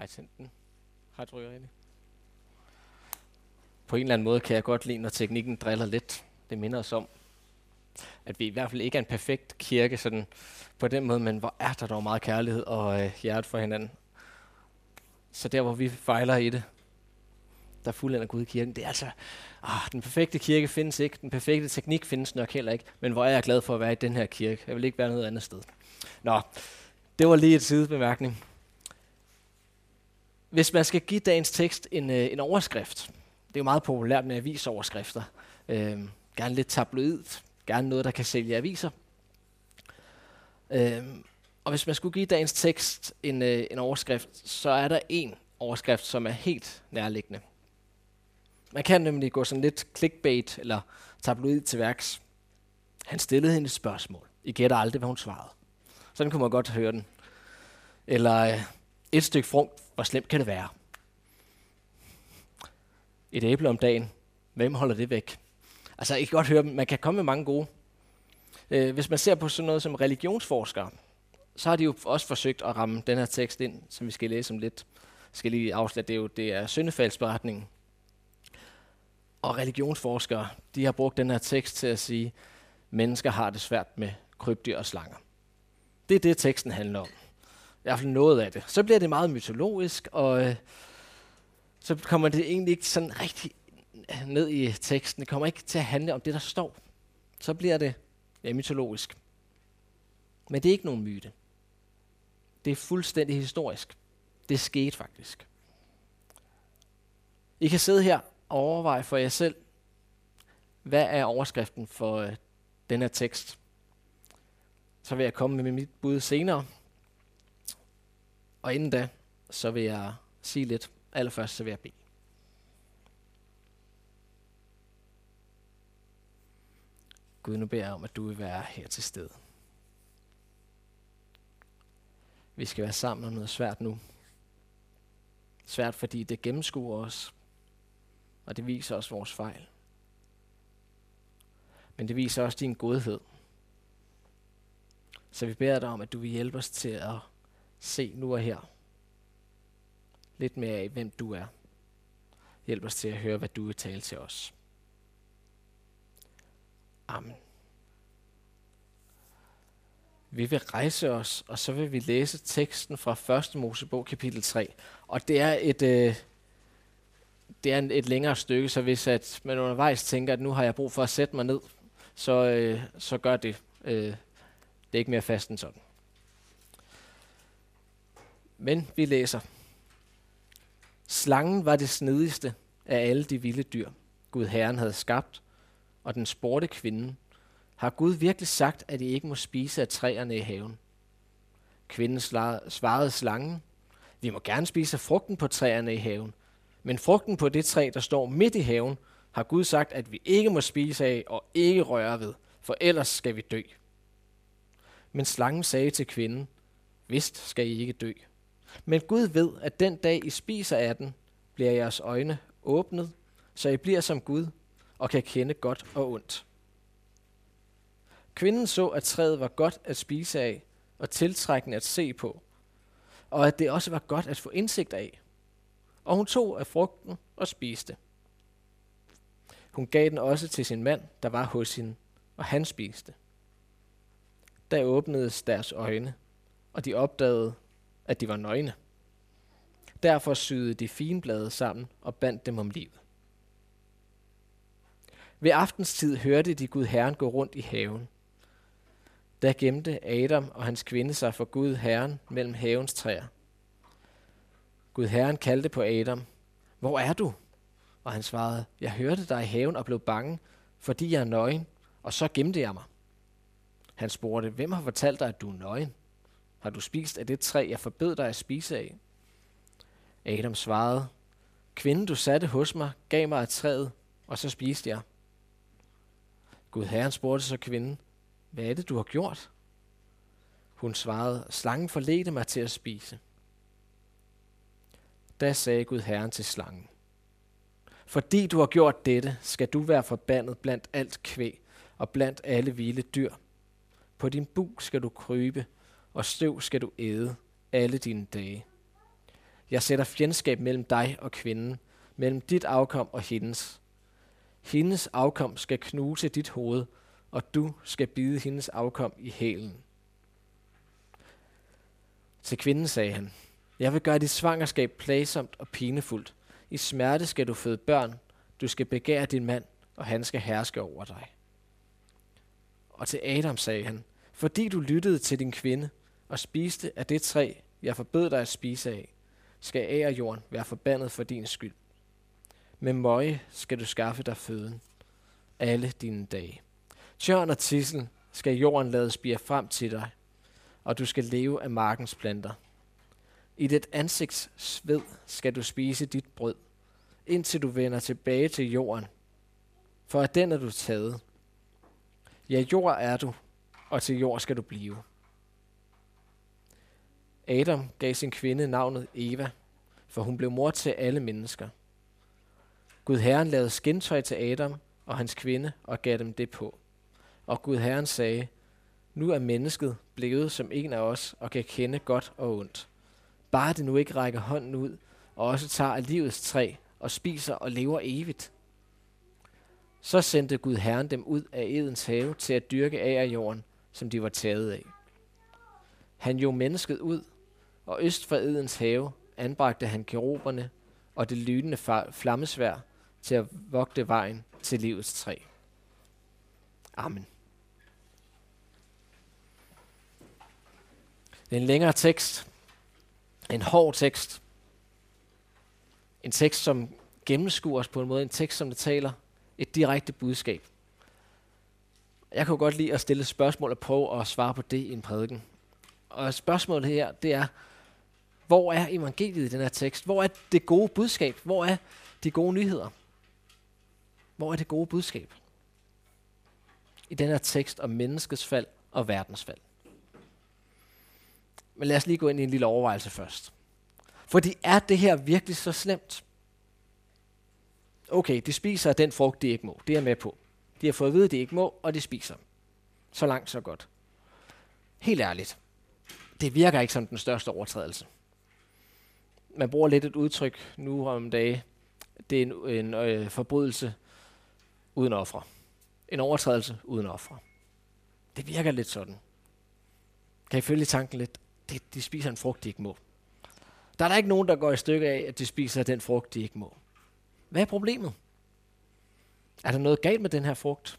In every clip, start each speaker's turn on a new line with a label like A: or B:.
A: Har jeg tændt den? Har jeg trykket ind? På en eller anden måde kan jeg godt lide, når teknikken driller lidt. Det minder os om, at vi i hvert fald ikke er en perfekt kirke sådan på den måde, men hvor er der dog meget kærlighed og øh, hjerte for hinanden. Så der, hvor vi fejler i det, der fuldender Gud i kirken, det er altså, ah, den perfekte kirke findes ikke, den perfekte teknik findes nok heller ikke, men hvor er jeg glad for at være i den her kirke. Jeg vil ikke være noget andet sted. Nå, det var lige et sidebemærkning. Hvis man skal give dagens tekst en, øh, en overskrift, det er jo meget populært med avisoverskrifter, øh, gerne lidt tabloid, gerne noget, der kan sælge aviser. Øh, og hvis man skulle give dagens tekst en, øh, en overskrift, så er der en overskrift, som er helt nærliggende. Man kan nemlig gå sådan lidt clickbait eller tabloid til værks. Han stillede hende et spørgsmål. I gætter aldrig, hvad hun svarede. Sådan kunne man godt høre den. Eller øh, et stykke frugt, hvor slemt kan det være? Et æble om dagen. Hvem holder det væk? Altså, I kan godt høre, man kan komme med mange gode. Øh, hvis man ser på sådan noget som religionsforskere, så har de jo også forsøgt at ramme den her tekst ind, som vi skal læse om lidt. Jeg skal lige afsløre, det er jo det er syndefaldsberetningen. Og religionsforskere, de har brugt den her tekst til at sige, at mennesker har det svært med krybdyr og slanger. Det er det, teksten handler om. I hvert fald noget af det. Så bliver det meget mytologisk, og øh, så kommer det egentlig ikke sådan rigtig ned i teksten. Det kommer ikke til at handle om det, der står. Så bliver det ja, mytologisk. Men det er ikke nogen myte. Det er fuldstændig historisk. Det skete faktisk. I kan sidde her og overveje for jer selv, hvad er overskriften for øh, den her tekst? Så vil jeg komme med mit bud senere. Og inden da, så vil jeg sige lidt. Allerførst så vil jeg bede. Gud, nu beder jeg om, at du vil være her til stede. Vi skal være sammen om noget svært nu. Svært, fordi det gennemskuer os, og det viser os vores fejl. Men det viser også din godhed. Så vi beder dig om, at du vil hjælpe os til at se nu og her lidt mere af, hvem du er. Hjælp os til at høre, hvad du vil tale til os. Amen. Vi vil rejse os, og så vil vi læse teksten fra 1. Mosebog kapitel 3. Og det er et, øh, det er et længere stykke, så hvis at man undervejs tænker, at nu har jeg brug for at sætte mig ned, så, øh, så gør det. Øh, det er ikke mere fast end sådan. Men vi læser. Slangen var det snedigste af alle de vilde dyr, Gud Herren havde skabt, og den spurgte kvinden, har Gud virkelig sagt, at I ikke må spise af træerne i haven? Kvinden svarede slangen, vi må gerne spise af frugten på træerne i haven, men frugten på det træ, der står midt i haven, har Gud sagt, at vi ikke må spise af og ikke røre ved, for ellers skal vi dø. Men slangen sagde til kvinden, vist skal I ikke dø. Men Gud ved, at den dag I spiser af den, bliver jeres øjne åbnet, så I bliver som Gud og kan kende godt og ondt. Kvinden så, at træet var godt at spise af og tiltrækkende at se på, og at det også var godt at få indsigt af. Og hun tog af frugten og spiste. Hun gav den også til sin mand, der var hos hende, og han spiste. Da åbnedes deres øjne, og de opdagede, at de var nøgne. Derfor syede de finblade sammen og bandt dem om livet. Ved aftenstid hørte de Gud Herren gå rundt i haven. Der gemte Adam og hans kvinde sig for Gud Herren mellem havens træer. Gud Herren kaldte på Adam, hvor er du? Og han svarede, jeg hørte dig i haven og blev bange, fordi jeg er nøgen, og så gemte jeg mig. Han spurgte, hvem har fortalt dig, at du er nøgen? Har du spist af det træ, jeg forbød dig at spise af? Adam svarede, Kvinden, du satte hos mig, gav mig af træet, og så spiste jeg. Gud Herren spurgte så kvinden, hvad er det, du har gjort? Hun svarede, slangen forledte mig til at spise. Da sagde Gud Herren til slangen, fordi du har gjort dette, skal du være forbandet blandt alt kvæg og blandt alle vilde dyr. På din bug skal du krybe, og støv skal du æde alle dine dage. Jeg sætter fjendskab mellem dig og kvinden, mellem dit afkom og hendes. Hendes afkom skal knuse dit hoved, og du skal bide hendes afkom i hælen. Til kvinden sagde han, jeg vil gøre dit svangerskab plagsomt og pinefuldt. I smerte skal du føde børn, du skal begære din mand, og han skal herske over dig. Og til Adam sagde han, fordi du lyttede til din kvinde og spiste af det træ, jeg forbød dig at spise af, skal jorden være forbandet for din skyld. Med møje skal du skaffe dig føden alle dine dage. Tjørn og tissel skal jorden lade spire frem til dig, og du skal leve af markens planter. I dit ansigts sved skal du spise dit brød, indtil du vender tilbage til jorden, for af den er du taget. Ja, jord er du, og til jord skal du blive. Adam gav sin kvinde navnet Eva, for hun blev mor til alle mennesker. Gud Herren lavede skintøj til Adam og hans kvinde og gav dem det på. Og Gud Herren sagde, nu er mennesket blevet som en af os og kan kende godt og ondt. Bare det nu ikke rækker hånden ud og også tager af livets træ og spiser og lever evigt. Så sendte Gud Herren dem ud af Edens have til at dyrke af af jorden, som de var taget af. Han jo mennesket ud, og øst for Edens have anbragte han keruberne og det lynende flammesvær til at vogte vejen til livets træ. Amen. Det er en længere tekst, en hård tekst, en tekst, som gennemskuer os på en måde, en tekst, som det taler et direkte budskab. Jeg kan godt lide at stille spørgsmål og prøve at svare på det i en prædiken. Og spørgsmålet her, det er, hvor er evangeliet i den her tekst? Hvor er det gode budskab? Hvor er de gode nyheder? Hvor er det gode budskab? I den her tekst om menneskets fald og verdens fald. Men lad os lige gå ind i en lille overvejelse først. Fordi er det her virkelig så slemt? Okay, de spiser den frugt, de ikke må. Det er med på. De har fået at vide, at de ikke må, og de spiser. Så langt, så godt. Helt ærligt. Det virker ikke som den største overtrædelse. Man bruger lidt et udtryk nu om dage. Det er en, en øh, forbrydelse uden ofre. En overtrædelse uden ofre. Det virker lidt sådan. Kan I følge tanken lidt? De, de spiser en frugt, de ikke må. Der er der ikke nogen, der går i stykke af, at de spiser den frugt, de ikke må. Hvad er problemet? Er der noget galt med den her frugt?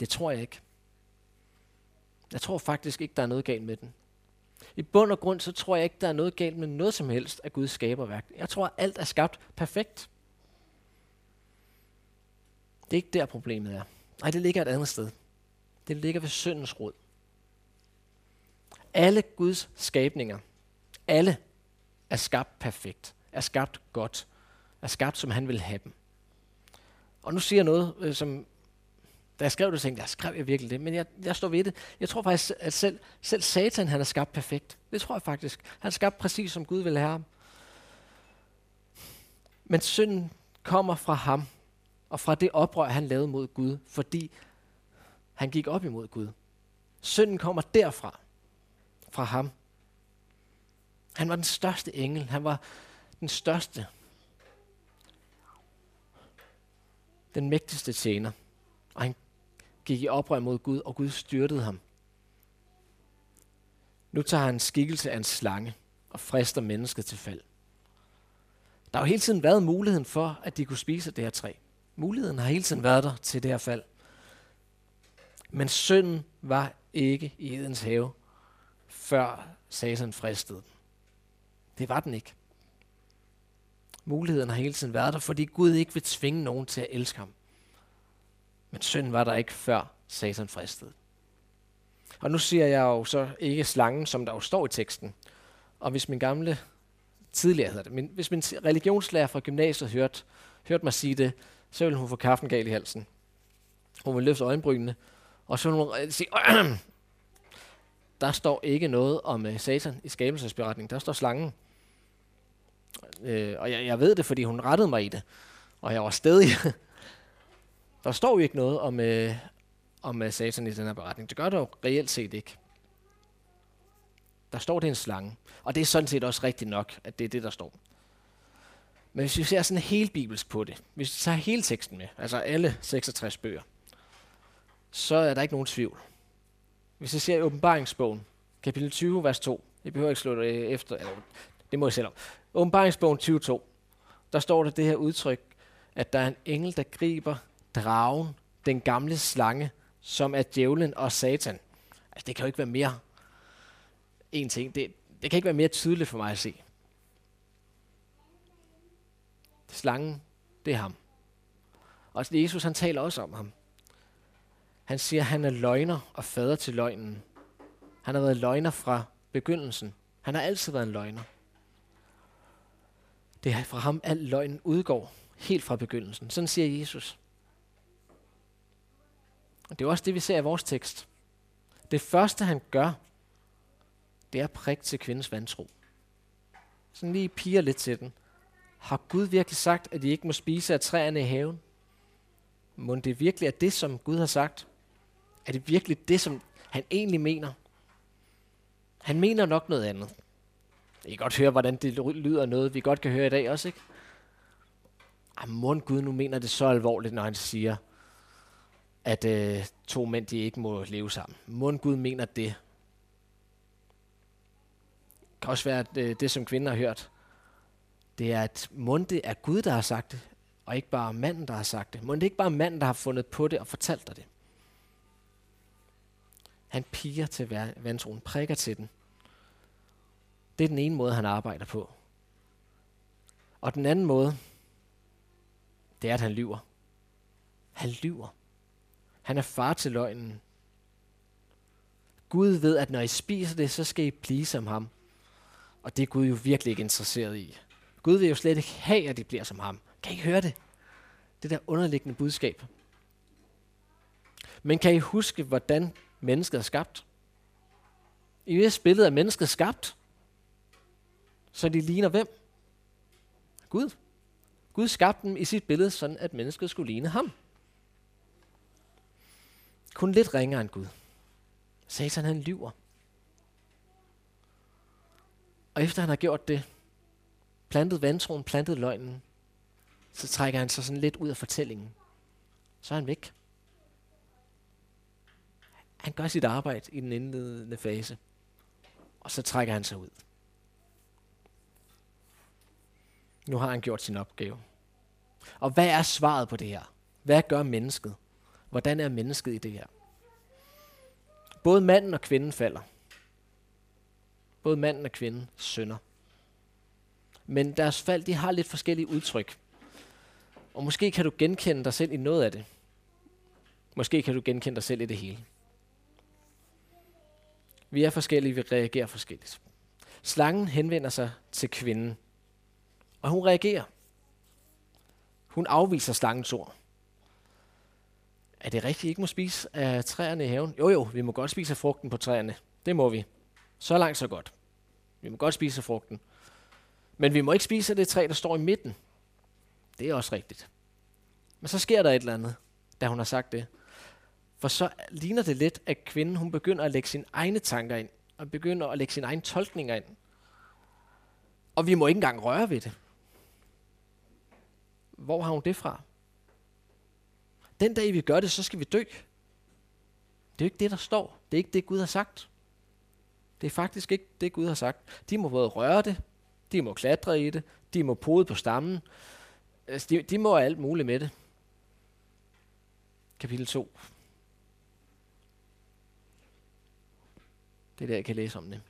A: Det tror jeg ikke. Jeg tror faktisk ikke, der er noget galt med den. I bund og grund, så tror jeg ikke, der er noget galt med noget som helst af Guds skaberværk. Jeg tror, at alt er skabt perfekt. Det er ikke der, problemet er. Nej, det ligger et andet sted. Det ligger ved syndens rod. Alle Guds skabninger, alle er skabt perfekt, er skabt godt, er skabt, som han vil have dem. Og nu siger jeg noget, øh, som da jeg skrev det, tænkte jeg, skrev jeg virkelig det? Men jeg, jeg står ved det. Jeg tror faktisk, at selv, selv Satan, han er skabt perfekt. Det tror jeg faktisk. Han er skabt præcis, som Gud vil have ham. Men synden kommer fra ham, og fra det oprør, han lavede mod Gud, fordi han gik op imod Gud. Synden kommer derfra, fra ham. Han var den største engel. Han var den største. Den mægtigste tjener. Og han gik i oprør mod Gud, og Gud styrtede ham. Nu tager han skikkelse af en slange og frister mennesket til fald. Der har jo hele tiden været muligheden for, at de kunne spise det her træ. Muligheden har hele tiden været der til det her fald. Men synden var ikke i Edens have, før Satan fristede Det var den ikke. Muligheden har hele tiden været der, fordi Gud ikke vil tvinge nogen til at elske ham. Men synd var der ikke før Satan fristede. Og nu siger jeg jo så ikke slangen, som der jo står i teksten. Og hvis min gamle, tidligere hedder det, men hvis min religionslærer fra gymnasiet hørte, hørte mig sige det, så ville hun få kaffen gal i halsen. Hun ville løfte øjenbrynene, og så ville hun sige, der står ikke noget om uh, Satan i skabelsesberetningen, der står slangen. Øh, og jeg, jeg ved det, fordi hun rettede mig i det, og jeg var stedig. Der står jo ikke noget om, øh, om øh, satan i den her beretning. Det gør der jo reelt set ikke. Der står, det er en slange. Og det er sådan set også rigtigt nok, at det er det, der står. Men hvis vi ser sådan helt bibelsk på det, hvis vi tager hele teksten med, altså alle 66 bøger, så er der ikke nogen tvivl. Hvis vi ser i åbenbaringsbogen, kapitel 20, vers 2, jeg behøver ikke slå det øh, efter, eller det må jeg selv om. Åbenbaringsbogen 22, der står der det her udtryk, at der er en engel, der griber dragen, den gamle slange, som er djævlen og satan. Altså, det kan jo ikke være mere en ting. Det, det kan ikke være mere tydeligt for mig at se. Slangen, det er ham. Og Jesus, han taler også om ham. Han siger, at han er løgner og fader til løgnen. Han har været løgner fra begyndelsen. Han har altid været en løgner. Det er fra ham, al løgnen udgår, helt fra begyndelsen. Sådan siger Jesus. Og det er også det, vi ser i vores tekst. Det første, han gør, det er prik til kvindens vantro. Sådan lige piger lidt til den. Har Gud virkelig sagt, at de ikke må spise af træerne i haven? Må det virkelig er det, som Gud har sagt? Er det virkelig det, som han egentlig mener? Han mener nok noget andet. I kan godt høre, hvordan det lyder noget, vi godt kan høre i dag også, ikke? Ah, må Gud nu mener det så alvorligt, når han siger, at øh, to mænd de ikke må leve sammen. Mund Gud mener det. Det kan også være, at øh, det, som kvinder har hørt, det er, at mund det er Gud, der har sagt det, og ikke bare manden, der har sagt det. Mund det ikke bare manden, der har fundet på det og fortalt dig det. Han piger til vantroen, prikker til den. Det er den ene måde, han arbejder på. Og den anden måde, det er, at han lyver. Han lyver. Han er far til løgnen. Gud ved, at når I spiser det, så skal I blive som ham. Og det er Gud jo virkelig ikke interesseret i. Gud vil jo slet ikke have, at I bliver som ham. Kan I høre det? Det der underliggende budskab. Men kan I huske, hvordan mennesket er skabt? I det billede er mennesket skabt, så de ligner hvem? Gud. Gud skabte dem i sit billede, sådan at mennesket skulle ligne ham. Kun lidt ringere end Gud. Satan han lyver. Og efter han har gjort det, plantet vantroen, plantet løgnen, så trækker han sig sådan lidt ud af fortællingen. Så er han væk. Han gør sit arbejde i den indledende fase, og så trækker han sig ud. Nu har han gjort sin opgave. Og hvad er svaret på det her? Hvad gør mennesket? Hvordan er mennesket i det her? Både manden og kvinden falder. Både manden og kvinden synder. Men deres fald, de har lidt forskellige udtryk. Og måske kan du genkende dig selv i noget af det. Måske kan du genkende dig selv i det hele. Vi er forskellige, vi reagerer forskelligt. Slangen henvender sig til kvinden, og hun reagerer. Hun afviser slangens ord. Er det rigtigt, at I ikke må spise af træerne i haven? Jo jo, vi må godt spise af frugten på træerne. Det må vi. Så langt, så godt. Vi må godt spise af frugten. Men vi må ikke spise af det træ, der står i midten. Det er også rigtigt. Men så sker der et eller andet, da hun har sagt det. For så ligner det lidt, at kvinden hun begynder at lægge sine egne tanker ind, og begynder at lægge sine egne tolkninger ind. Og vi må ikke engang røre ved det. Hvor har hun det fra? Den dag vi gør det, så skal vi dø. Det er jo ikke det, der står. Det er ikke det, Gud har sagt. Det er faktisk ikke det, Gud har sagt. De må både røre det, de må klatre i det, de må pode på stammen. Altså, de, de må alt muligt med det. Kapitel 2. Det er der, jeg kan læse om det.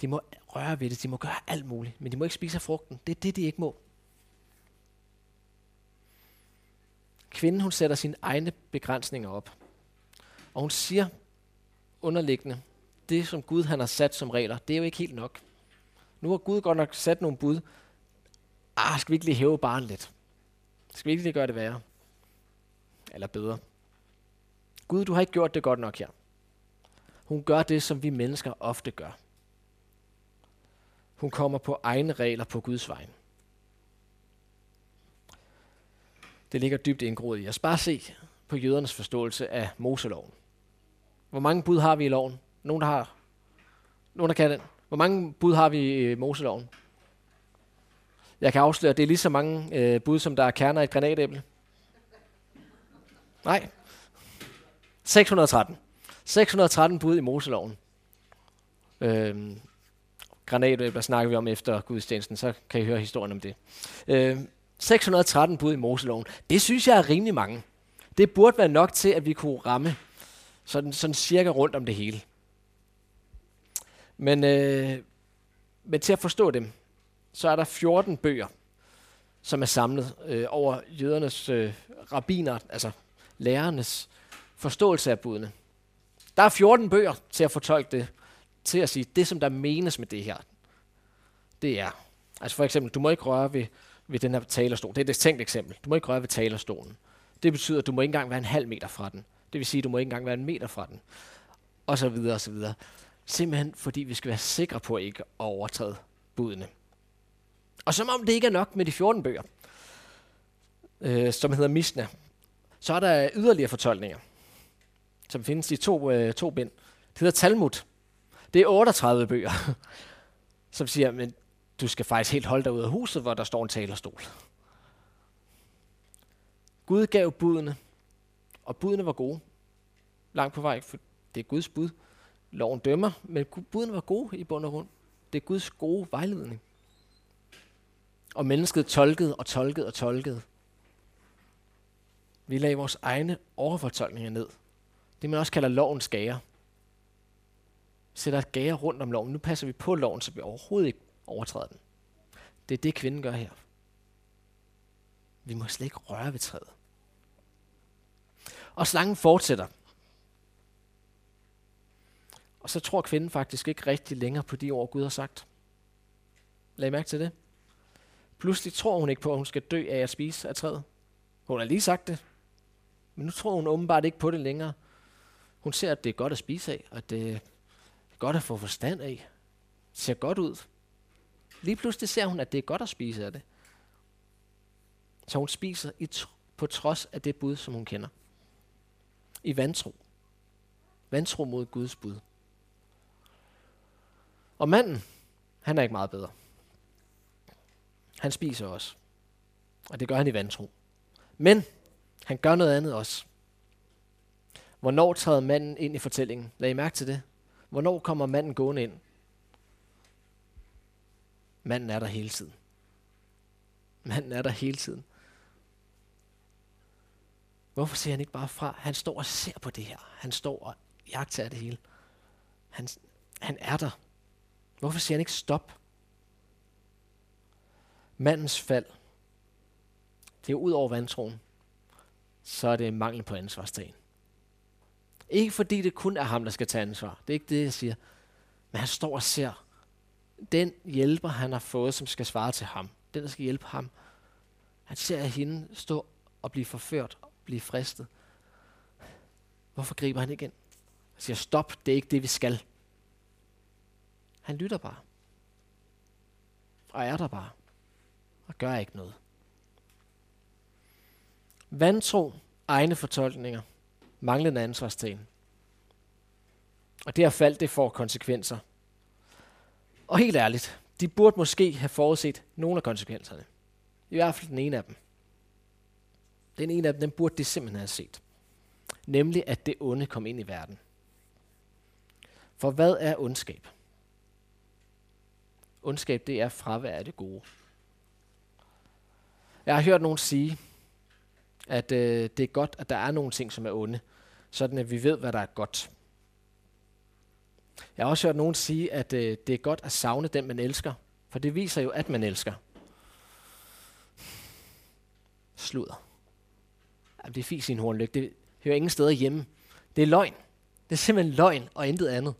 A: De må røre ved det, de må gøre alt muligt, men de må ikke spise af frugten. Det er det, de ikke må. Kvinden, hun sætter sine egne begrænsninger op. Og hun siger underliggende, det som Gud han har sat som regler, det er jo ikke helt nok. Nu har Gud godt nok sat nogle bud. Ah, skal vi ikke lige hæve barnet lidt? Skal vi ikke lige gøre det værre? Eller bedre? Gud, du har ikke gjort det godt nok her. Hun gør det, som vi mennesker ofte gør. Hun kommer på egne regler på Guds vej. Det ligger dybt indgroet i os. Bare se på jødernes forståelse af Moseloven. Hvor mange bud har vi i loven? Nogen, der har Nogen, der kan den? Hvor mange bud har vi i øh, Moseloven? Jeg kan afsløre, at det er lige så mange øh, bud, som der er kerner i et granatæble. Nej. 613. 613 bud i Moseloven. Øhm, granatæbler snakker vi om efter gudstjenesten, så kan I høre historien om det. Øhm, 613 bud i Moseloven. Det synes jeg er rimelig mange. Det burde være nok til, at vi kunne ramme sådan, sådan cirka rundt om det hele. Men, øh, men til at forstå dem, så er der 14 bøger, som er samlet øh, over jødernes øh, rabiner, altså lærernes forståelse af budene. Der er 14 bøger til at fortolke det, til at sige, det som der menes med det her, det er, altså for eksempel, du må ikke røre ved, ved den her talerstol. Det er et tænkt eksempel. Du må ikke røre ved talerstolen. Det betyder, at du må ikke engang være en halv meter fra den. Det vil sige, at du må ikke engang være en meter fra den. Og så videre, og så videre. Simpelthen fordi vi skal være sikre på at ikke overtræde budene. Og som om det ikke er nok med de 14 bøger, øh, som hedder Misna, så er der yderligere fortolkninger, som findes i to, øh, to bind. Det hedder Talmud. Det er 38 bøger, som siger, men du skal faktisk helt holde dig ud af huset, hvor der står en talerstol. Gud gav budene, og budene var gode. Langt på vej, for det er Guds bud. Loven dømmer, men budene var gode i bund og grund. Det er Guds gode vejledning. Og mennesket tolkede og tolkede og tolkede. Vi lagde vores egne overfortolkninger ned. Det man også kalder lovens gager. Vi sætter gager rundt om loven. Nu passer vi på loven, så vi overhovedet ikke overtræder den. Det er det, kvinden gør her. Vi må slet ikke røre ved træet. Og slangen fortsætter. Og så tror kvinden faktisk ikke rigtig længere på de ord, Gud har sagt. Lag mærke til det. Pludselig tror hun ikke på, at hun skal dø af at spise af træet. Hun har lige sagt det. Men nu tror hun åbenbart ikke på det længere. Hun ser, at det er godt at spise af, og at det er godt at få forstand af. Det ser godt ud. Lige pludselig ser hun, at det er godt at spise af det. Så hun spiser i på trods af det bud, som hun kender. I vantro. Vantro mod Guds bud. Og manden, han er ikke meget bedre. Han spiser også. Og det gør han i vantro. Men han gør noget andet også. Hvornår træder manden ind i fortællingen? Lad I mærke til det. Hvornår kommer manden gående ind? Manden er der hele tiden. Manden er der hele tiden. Hvorfor ser han ikke bare fra? Han står og ser på det her. Han står og jagter det hele. Han, han er der. Hvorfor siger han ikke stop? Mandens fald, det er ud over vantroen, så er det mangel på ansvarstagen. Ikke fordi det kun er ham, der skal tage ansvar. Det er ikke det, jeg siger. Men han står og ser den hjælper, han har fået, som skal svare til ham. Den, der skal hjælpe ham. Han ser hende stå og blive forført og blive fristet. Hvorfor griber han ikke ind? Han siger, stop, det er ikke det, vi skal. Han lytter bare. Og er der bare. Og gør ikke noget. Vantro, egne fortolkninger, manglende ansvarstagen. Og det har faldt, det får konsekvenser. Og helt ærligt, de burde måske have forudset nogle af konsekvenserne. I hvert fald den ene af dem. Den ene af dem, den burde de simpelthen have set. Nemlig, at det onde kom ind i verden. For hvad er ondskab? Ondskab, det er fravær af det gode. Jeg har hørt nogen sige, at øh, det er godt, at der er nogle ting, som er onde, sådan at vi ved, hvad der er godt. Jeg har også hørt nogen sige, at øh, det er godt at savne den, man elsker, for det viser jo, at man elsker. Sluder. Jamen, det er fint, sin hornlyk. Det hører ingen steder hjemme. Det er løgn. Det er simpelthen løgn og intet andet.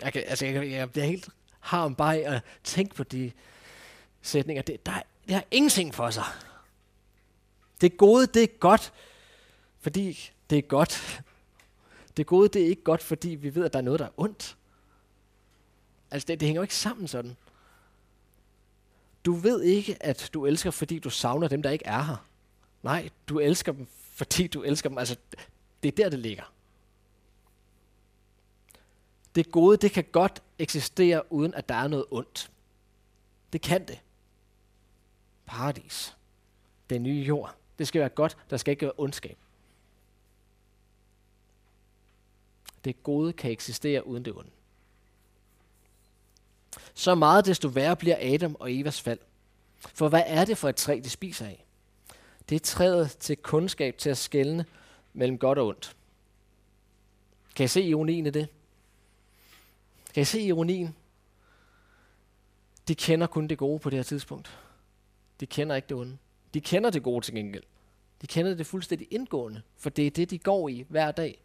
A: Jeg, kan, altså, jeg, jeg bliver helt harm bare at tænke på de sætninger. Det, der, det har ingenting for sig. Det gode, det er godt, fordi det er godt. Det gode, det er ikke godt, fordi vi ved, at der er noget, der er ondt. Altså, det, det hænger jo ikke sammen sådan. Du ved ikke, at du elsker, fordi du savner dem, der ikke er her. Nej, du elsker dem, fordi du elsker dem. Altså, det er der, det ligger. Det gode, det kan godt eksistere, uden at der er noget ondt. Det kan det. Paradis. Den nye jord. Det skal være godt, der skal ikke være ondskab. Det gode kan eksistere uden det onde. Så meget desto værre bliver Adam og Evas fald. For hvad er det for et træ, de spiser af? Det er træet til kundskab til at skelne mellem godt og ondt. Kan I se ironien i det? Kan I se ironien? De kender kun det gode på det her tidspunkt. De kender ikke det onde. De kender det gode til gengæld. De kender det fuldstændig indgående, for det er det, de går i hver dag.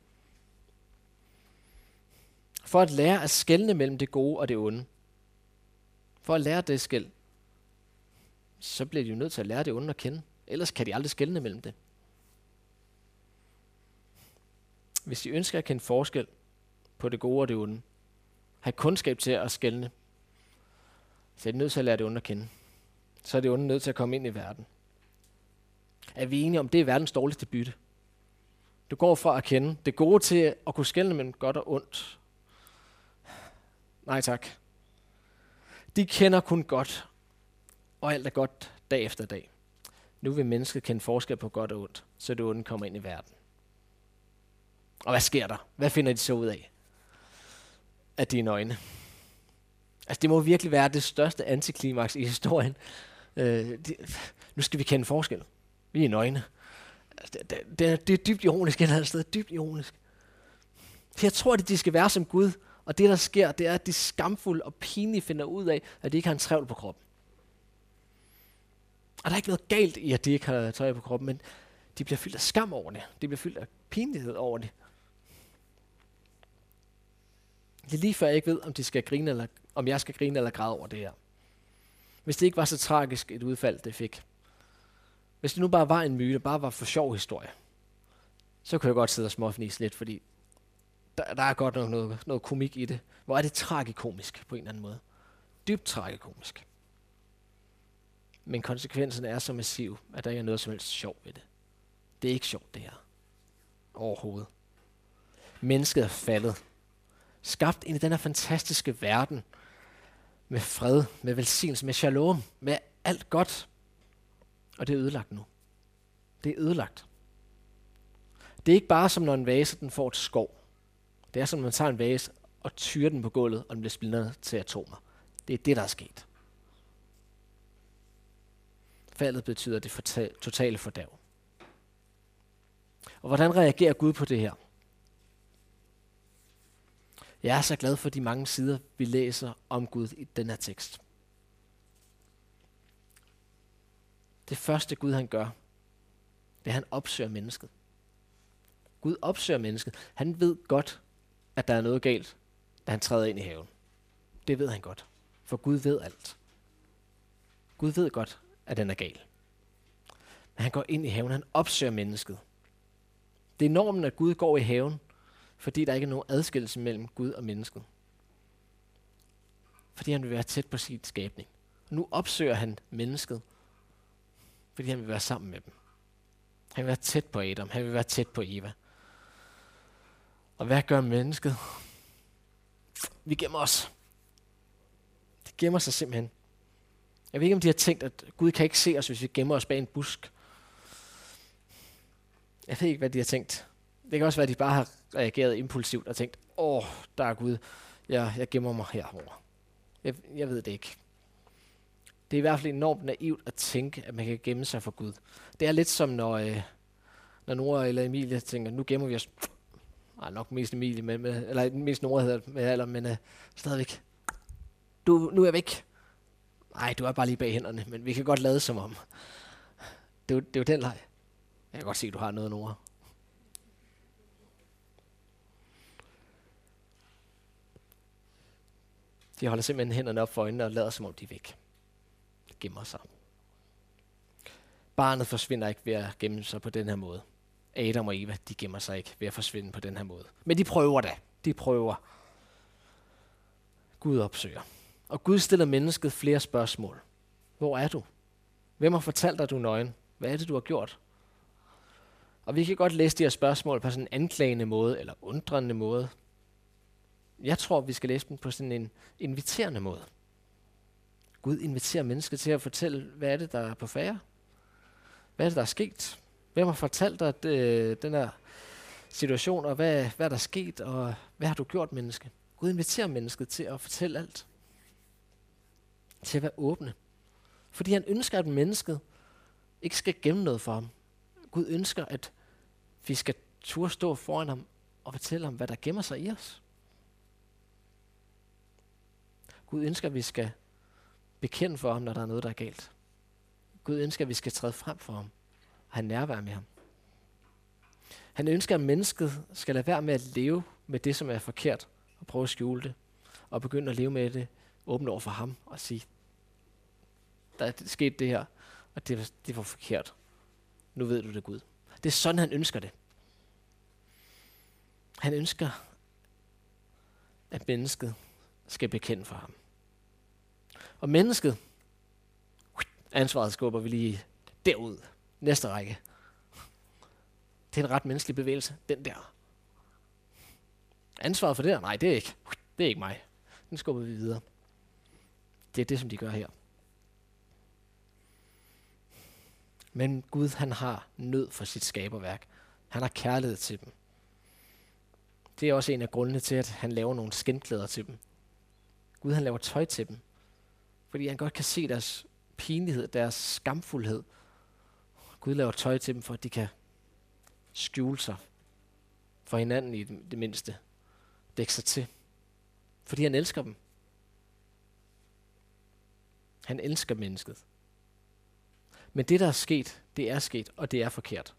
A: For at lære at skelne mellem det gode og det onde. For at lære det skæld, så bliver de jo nødt til at lære det onde at kende. Ellers kan de aldrig skelne mellem det. Hvis de ønsker at kende forskel på det gode og det onde, have kundskab til at skelne, så er de nødt til at lære det onde at kende. Så er det onde nødt til at komme ind i verden. Er vi enige om, det er verdens dårligste bytte? Du går fra at kende det gode til at kunne skelne mellem godt og ondt. Nej tak. De kender kun godt, og alt er godt dag efter dag. Nu vil mennesket kende forskel på godt og ondt, så det onde kommer ind i verden. Og hvad sker der? Hvad finder de så ud af? Af dine øjne. Altså det må virkelig være det største antiklimaks i historien. Øh, det, nu skal vi kende forskel. Vi er nøgne. Altså, det, det, det er dybt ironisk et eller andet sted. Dybt ironisk. Jeg tror, at de skal være som Gud. Og det, der sker, det er, at de skamfulde og pinlige finder ud af, at de ikke har en trævl på kroppen. Og der er ikke noget galt i, at de ikke har tøj på kroppen, men de bliver fyldt af skam over det. De bliver fyldt af pinlighed over det. Det er lige før jeg ikke ved, om, de skal grine eller, om jeg skal grine eller græde over det her. Hvis det ikke var så tragisk et udfald, det fik. Hvis det nu bare var en myte, bare var for sjov historie, så kunne jeg godt sidde og småfnise lidt, fordi der, der er godt nok noget, noget komik i det. Hvor er det tragikomisk på en eller anden måde. Dybt tragikomisk. Men konsekvensen er så massiv, at der ikke er noget som helst sjov ved det. Det er ikke sjovt, det her. Overhovedet. Mennesket er faldet. Skabt ind i den her fantastiske verden. Med fred, med velsignelse, med shalom, med alt godt. Og det er ødelagt nu. Det er ødelagt. Det er ikke bare som når en vase den får et skov. Det er som man tager en vase og tyrer den på gulvet, og den bliver splintret til atomer. Det er det, der er sket. Faldet betyder det totale fordærv. Og hvordan reagerer Gud på det her? Jeg er så glad for de mange sider, vi læser om Gud i den her tekst. Det første Gud han gør, det er, at han opsøger mennesket. Gud opsøger mennesket. Han ved godt, at der er noget galt, da han træder ind i haven. Det ved han godt, for Gud ved alt. Gud ved godt, at den er gal. Men han går ind i haven, han opsøger mennesket. Det er normen, at Gud går i haven, fordi der ikke er nogen adskillelse mellem Gud og mennesket. Fordi han vil være tæt på sit skabning. Og nu opsøger han mennesket, fordi han vil være sammen med dem. Han vil være tæt på Adam, han vil være tæt på Eva. Og hvad gør mennesket? Vi gemmer os. Det gemmer sig simpelthen. Jeg ved ikke, om de har tænkt, at Gud kan ikke se os, hvis vi gemmer os bag en busk. Jeg ved ikke, hvad de har tænkt. Det kan også være, at de bare har reageret impulsivt og tænkt, åh, der er Gud. Jeg, jeg gemmer mig herover. Jeg, jeg ved det ikke. Det er i hvert fald enormt naivt at tænke, at man kan gemme sig for Gud. Det er lidt som, når, øh, når Nora eller Emilie tænker, nu gemmer vi os. Ej, nok mest Emilie, med, med, eller mest Nora hedder med alder, men øh, stadigvæk. Du, nu er jeg væk. Nej, du er bare lige bag hænderne, men vi kan godt lade som om. Det er, det er jo den leg. Jeg kan godt se, at du har noget, Nora. De holder simpelthen hænderne op for øjnene og lader som om de er væk. De gemmer sig. Barnet forsvinder ikke ved at gemme sig på den her måde. Adam og Eva, de gemmer sig ikke ved at forsvinde på den her måde. Men de prøver da. De prøver. Gud opsøger. Og Gud stiller mennesket flere spørgsmål. Hvor er du? Hvem har fortalt dig, du er nøgen? Hvad er det, du har gjort? Og vi kan godt læse de her spørgsmål på sådan en anklagende måde, eller undrende måde. Jeg tror, vi skal læse dem på sådan en inviterende måde. Gud inviterer mennesker til at fortælle, hvad er det, der er på færre? Hvad er det, der er sket? Hvem har fortalt dig at, øh, den her situation, og hvad, hvad er der sket, og hvad har du gjort, menneske? Gud inviterer mennesket til at fortælle alt. Til at være åbne. Fordi han ønsker, at mennesket ikke skal gemme noget for ham. Gud ønsker, at vi skal turde stå foran ham og fortælle ham, hvad der gemmer sig i os. Gud ønsker, at vi skal bekende for ham, når der er noget, der er galt. Gud ønsker, at vi skal træde frem for ham og have nærvær med ham. Han ønsker, at mennesket skal lade være med at leve med det, som er forkert, og prøve at skjule det, og begynde at leve med det åbent over for ham, og sige, der er sket det her, og det, det var forkert. Nu ved du det, Gud. Det er sådan, han ønsker det. Han ønsker, at mennesket skal bekende for ham. Og mennesket, ansvaret skubber vi lige derud. Næste række. Det er en ret menneskelig bevægelse, den der. Ansvaret for det der? Nej, det er ikke. Det er ikke mig. Den skubber vi videre. Det er det, som de gør her. Men Gud, han har nød for sit skaberværk. Han har kærlighed til dem. Det er også en af grundene til, at han laver nogle skindklæder til dem. Gud, han laver tøj til dem. Fordi han godt kan se deres pinlighed, deres skamfuldhed. Gud laver tøj til dem, for at de kan skjule sig for hinanden i det mindste. Dække sig til. Fordi han elsker dem. Han elsker mennesket. Men det, der er sket, det er sket, og det er forkert.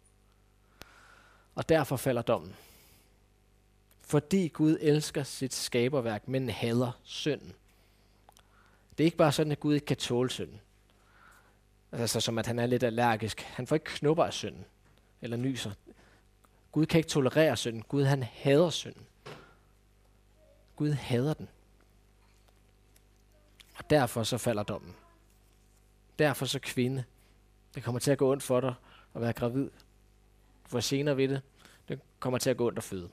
A: Og derfor falder dommen. Fordi Gud elsker sit skaberværk, men hader synden. Det er ikke bare sådan, at Gud ikke kan tåle synden. Altså som at han er lidt allergisk. Han får ikke knupper af synden. Eller nyser. Gud kan ikke tolerere synden. Gud han hader synden. Gud hader den. Og derfor så falder dommen. Derfor så kvinde. Det kommer til at gå ondt for dig at være gravid. Du får senere ved det. Det kommer til at gå ondt at føde.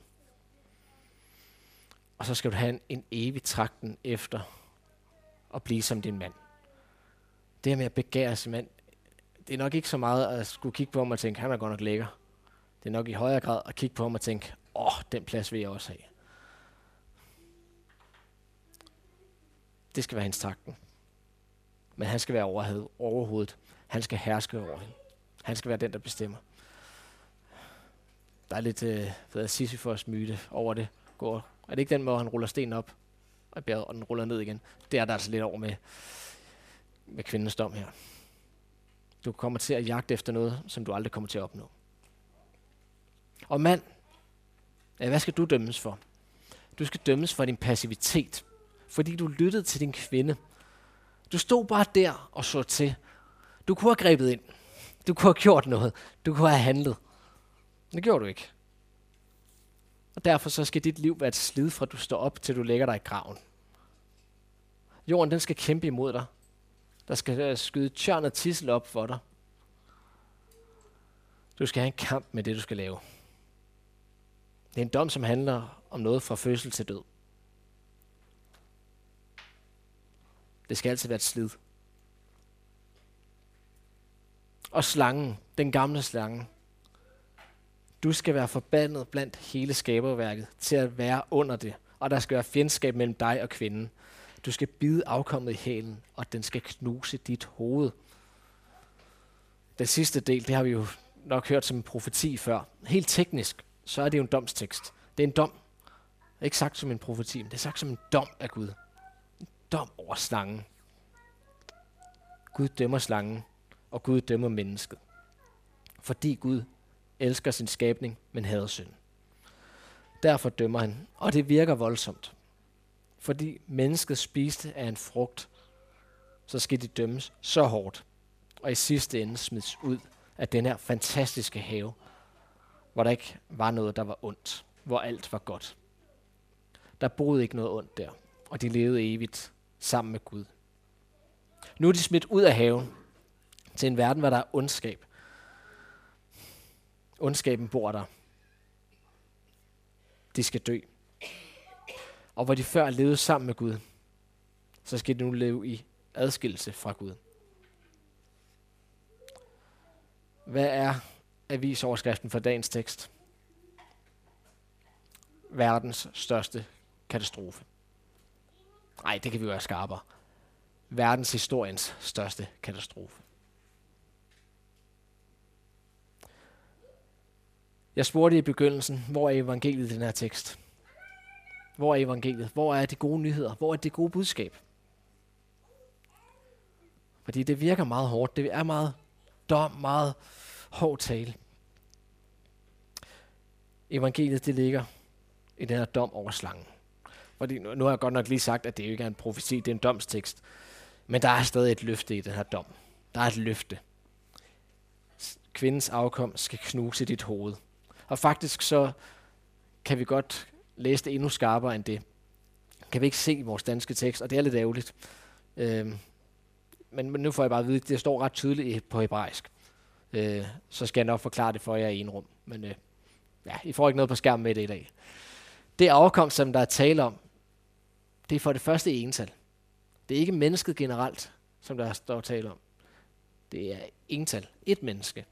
A: Og så skal du have en, en evig trakten efter at blive som din mand. Det med at begære sin det er nok ikke så meget at skulle kigge på ham og tænke, han er godt nok lækker. Det er nok i højere grad at kigge på ham og tænke, åh, oh, den plads vil jeg også have. Det skal være hans takten. Men han skal være overhovedet. Han skal herske over hende. Han skal være den, der bestemmer. Der er lidt øh, Sisyfos myte over det. Går. Er det ikke den, hvor han ruller sten op og bjerget, og den ruller ned igen? Det er der altså lidt over med, med kvindens dom her. Du kommer til at jagte efter noget, som du aldrig kommer til at opnå. Og mand, ja, hvad skal du dømmes for? Du skal dømmes for din passivitet, fordi du lyttede til din kvinde. Du stod bare der og så til. Du kunne have grebet ind. Du kunne have gjort noget. Du kunne have handlet. Det gjorde du ikke. Og derfor så skal dit liv være et slid fra du står op til du lægger dig i graven. Jorden den skal kæmpe imod dig. Der skal øh, skyde skyde og tissel op for dig. Du skal have en kamp med det, du skal lave. Det er en dom, som handler om noget fra fødsel til død. Det skal altid være et slid. Og slangen, den gamle slange. Du skal være forbandet blandt hele skaberværket til at være under det. Og der skal være fjendskab mellem dig og kvinden. Du skal bide afkommet i hælen, og den skal knuse dit hoved. Den sidste del, det har vi jo nok hørt som en profeti før. Helt teknisk, så er det jo en domstekst. Det er en dom. Ikke sagt som en profeti, men det er sagt som en dom af Gud. En dom over slangen. Gud dømmer slangen, og Gud dømmer mennesket. Fordi Gud elsker sin skabning, men hader synd. Derfor dømmer han, og det virker voldsomt. Fordi mennesket spiste af en frugt, så skal de dømmes så hårdt, og i sidste ende smides ud af den her fantastiske have, hvor der ikke var noget, der var ondt, hvor alt var godt. Der boede ikke noget ondt der, og de levede evigt sammen med Gud. Nu er de smidt ud af haven til en verden, hvor der er ondskab. Ondskaben bor der. De skal dø. Og hvor de før levede sammen med Gud, så skal de nu leve i adskillelse fra Gud. Hvad er avisoverskriften for dagens tekst? Verdens største katastrofe. Nej, det kan vi være skarpere. Verdens historiens største katastrofe. Jeg spurgte i begyndelsen, hvor er evangeliet i den her tekst? Hvor er evangeliet? Hvor er de gode nyheder? Hvor er det gode budskab? Fordi det virker meget hårdt. Det er meget dom, meget hård tale. Evangeliet, det ligger i den her dom over slangen. Fordi nu, nu har jeg godt nok lige sagt, at det ikke er en profeti, det er en domstekst. Men der er stadig et løfte i den her dom. Der er et løfte. Kvindens afkom skal knuse dit hoved. Og faktisk så kan vi godt læse det endnu skarpere end det. Kan vi ikke se i vores danske tekst, og det er lidt ærgerligt. Øh, men, men nu får jeg bare at vide, at det står ret tydeligt på hebraisk. Øh, så skal jeg nok forklare det for jer i en rum. Men øh, ja, I får ikke noget på skærmen med det i dag. Det afkomst, som der er tale om, det er for det første ental. Det er ikke mennesket generelt, som der står tale om. Det er ental. Et menneske.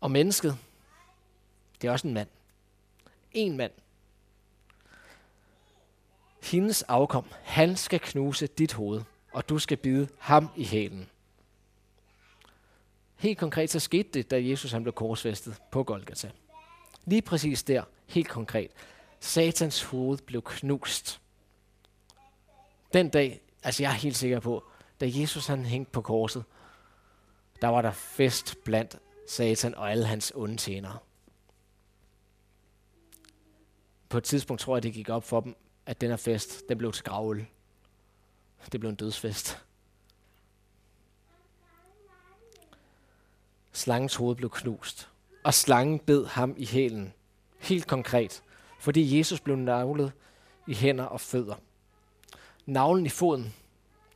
A: Og mennesket, det er også en mand. En mand. Hendes afkom, han skal knuse dit hoved, og du skal bide ham i hælen. Helt konkret så skete det, da Jesus han blev korsfæstet på Golgata. Lige præcis der, helt konkret. Satans hoved blev knust. Den dag, altså jeg er helt sikker på, da Jesus han hængte på korset, der var der fest blandt Satan og alle hans onde tjenere. På et tidspunkt tror jeg, det gik op for dem, at den her fest, den blev til gravøl. Det blev en dødsfest. Slangens hoved blev knust, og slangen bed ham i hælen. Helt konkret, fordi Jesus blev navlet i hænder og fødder. Navlen i foden,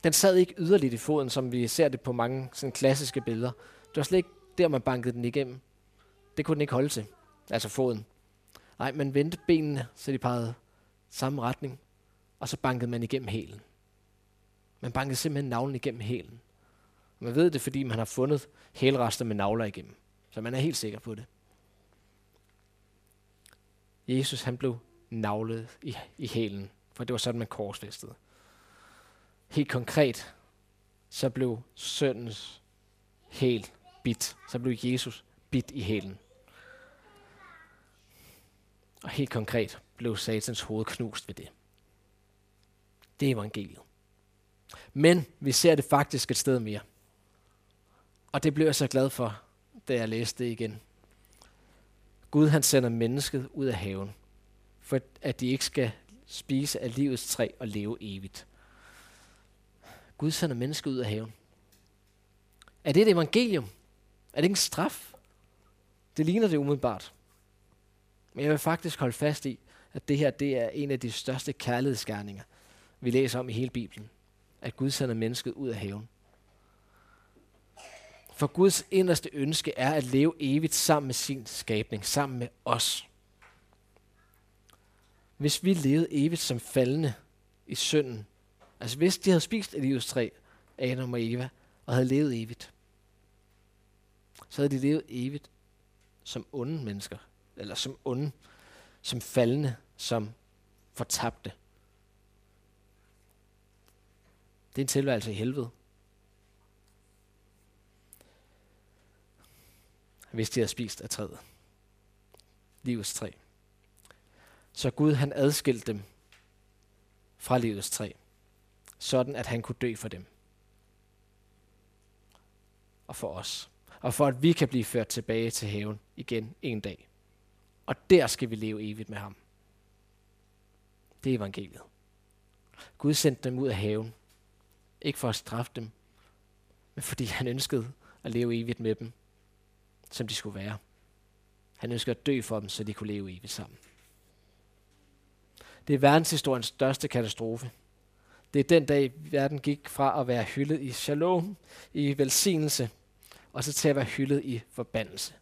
A: den sad ikke yderligt i foden, som vi ser det på mange sådan klassiske billeder. Det var slet ikke der, man bankede den igennem. Det kunne den ikke holde til, altså foden. Nej, man vendte benene, så de pegede samme retning, og så bankede man igennem hælen. Man bankede simpelthen navlen igennem hælen. Man ved det, fordi man har fundet hælrester med navler igennem. Så man er helt sikker på det. Jesus han blev navlet i, i hælen, for det var sådan, man korsfæstede. Helt konkret, så blev søndens hæl bit. Så blev Jesus bit i hælen. Og helt konkret blev satans hoved knust ved det. Det er evangeliet. Men vi ser det faktisk et sted mere. Og det blev jeg så glad for, da jeg læste det igen. Gud han sender mennesket ud af haven, for at de ikke skal spise af livets træ og leve evigt. Gud sender mennesket ud af haven. Er det et evangelium? Er det ikke en straf? Det ligner det umiddelbart. Men jeg vil faktisk holde fast i, at det her det er en af de største kærlighedsgerninger, vi læser om i hele Bibelen. At Gud sender mennesket ud af haven. For Guds inderste ønske er at leve evigt sammen med sin skabning, sammen med os. Hvis vi levede evigt som faldende i synden, altså hvis de havde spist af livets træ, Adam og Eva, og havde levet evigt, så havde de levet evigt som onde mennesker, eller som onde, som faldende, som fortabte. Det er en tilværelse i helvede. hvis de har spist af træet. Livets træ. Så Gud han adskilte dem fra livets træ, sådan at han kunne dø for dem. Og for os. Og for at vi kan blive ført tilbage til haven igen en dag. Og der skal vi leve evigt med ham. Det er evangeliet. Gud sendte dem ud af haven. Ikke for at straffe dem, men fordi han ønskede at leve evigt med dem som de skulle være. Han ønskede at dø for dem, så de kunne leve evigt sammen. Det er verdenshistoriens største katastrofe. Det er den dag, verden gik fra at være hyldet i shalom, i velsignelse, og så til at være hyldet i forbandelse.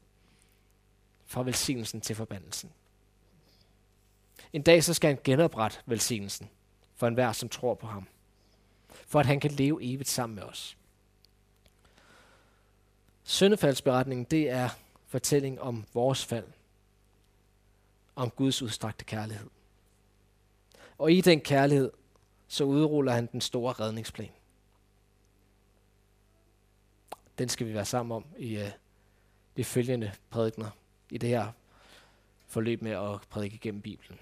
A: Fra velsignelsen til forbandelsen. En dag så skal han genoprette velsignelsen for enhver, som tror på ham. For at han kan leve evigt sammen med os. Søndefaldsberetningen, det er fortælling om vores fald. Om Guds udstrakte kærlighed. Og i den kærlighed, så udruller han den store redningsplan. Den skal vi være sammen om i uh, de følgende prædikner i det her forløb med at prædike gennem Bibelen.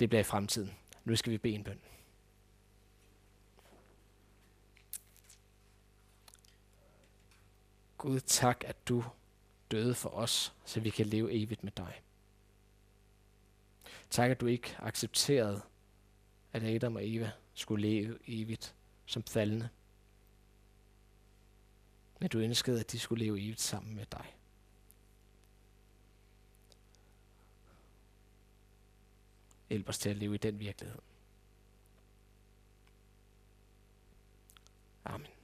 A: Det bliver i fremtiden. Nu skal vi bede en bøn. Gud, tak, at du døde for os, så vi kan leve evigt med dig. Tak, at du ikke accepterede, at Adam og Eva skulle leve evigt som faldende. Men du ønskede, at de skulle leve evigt sammen med dig. Hjælp os til at leve i den virkelighed. Amen.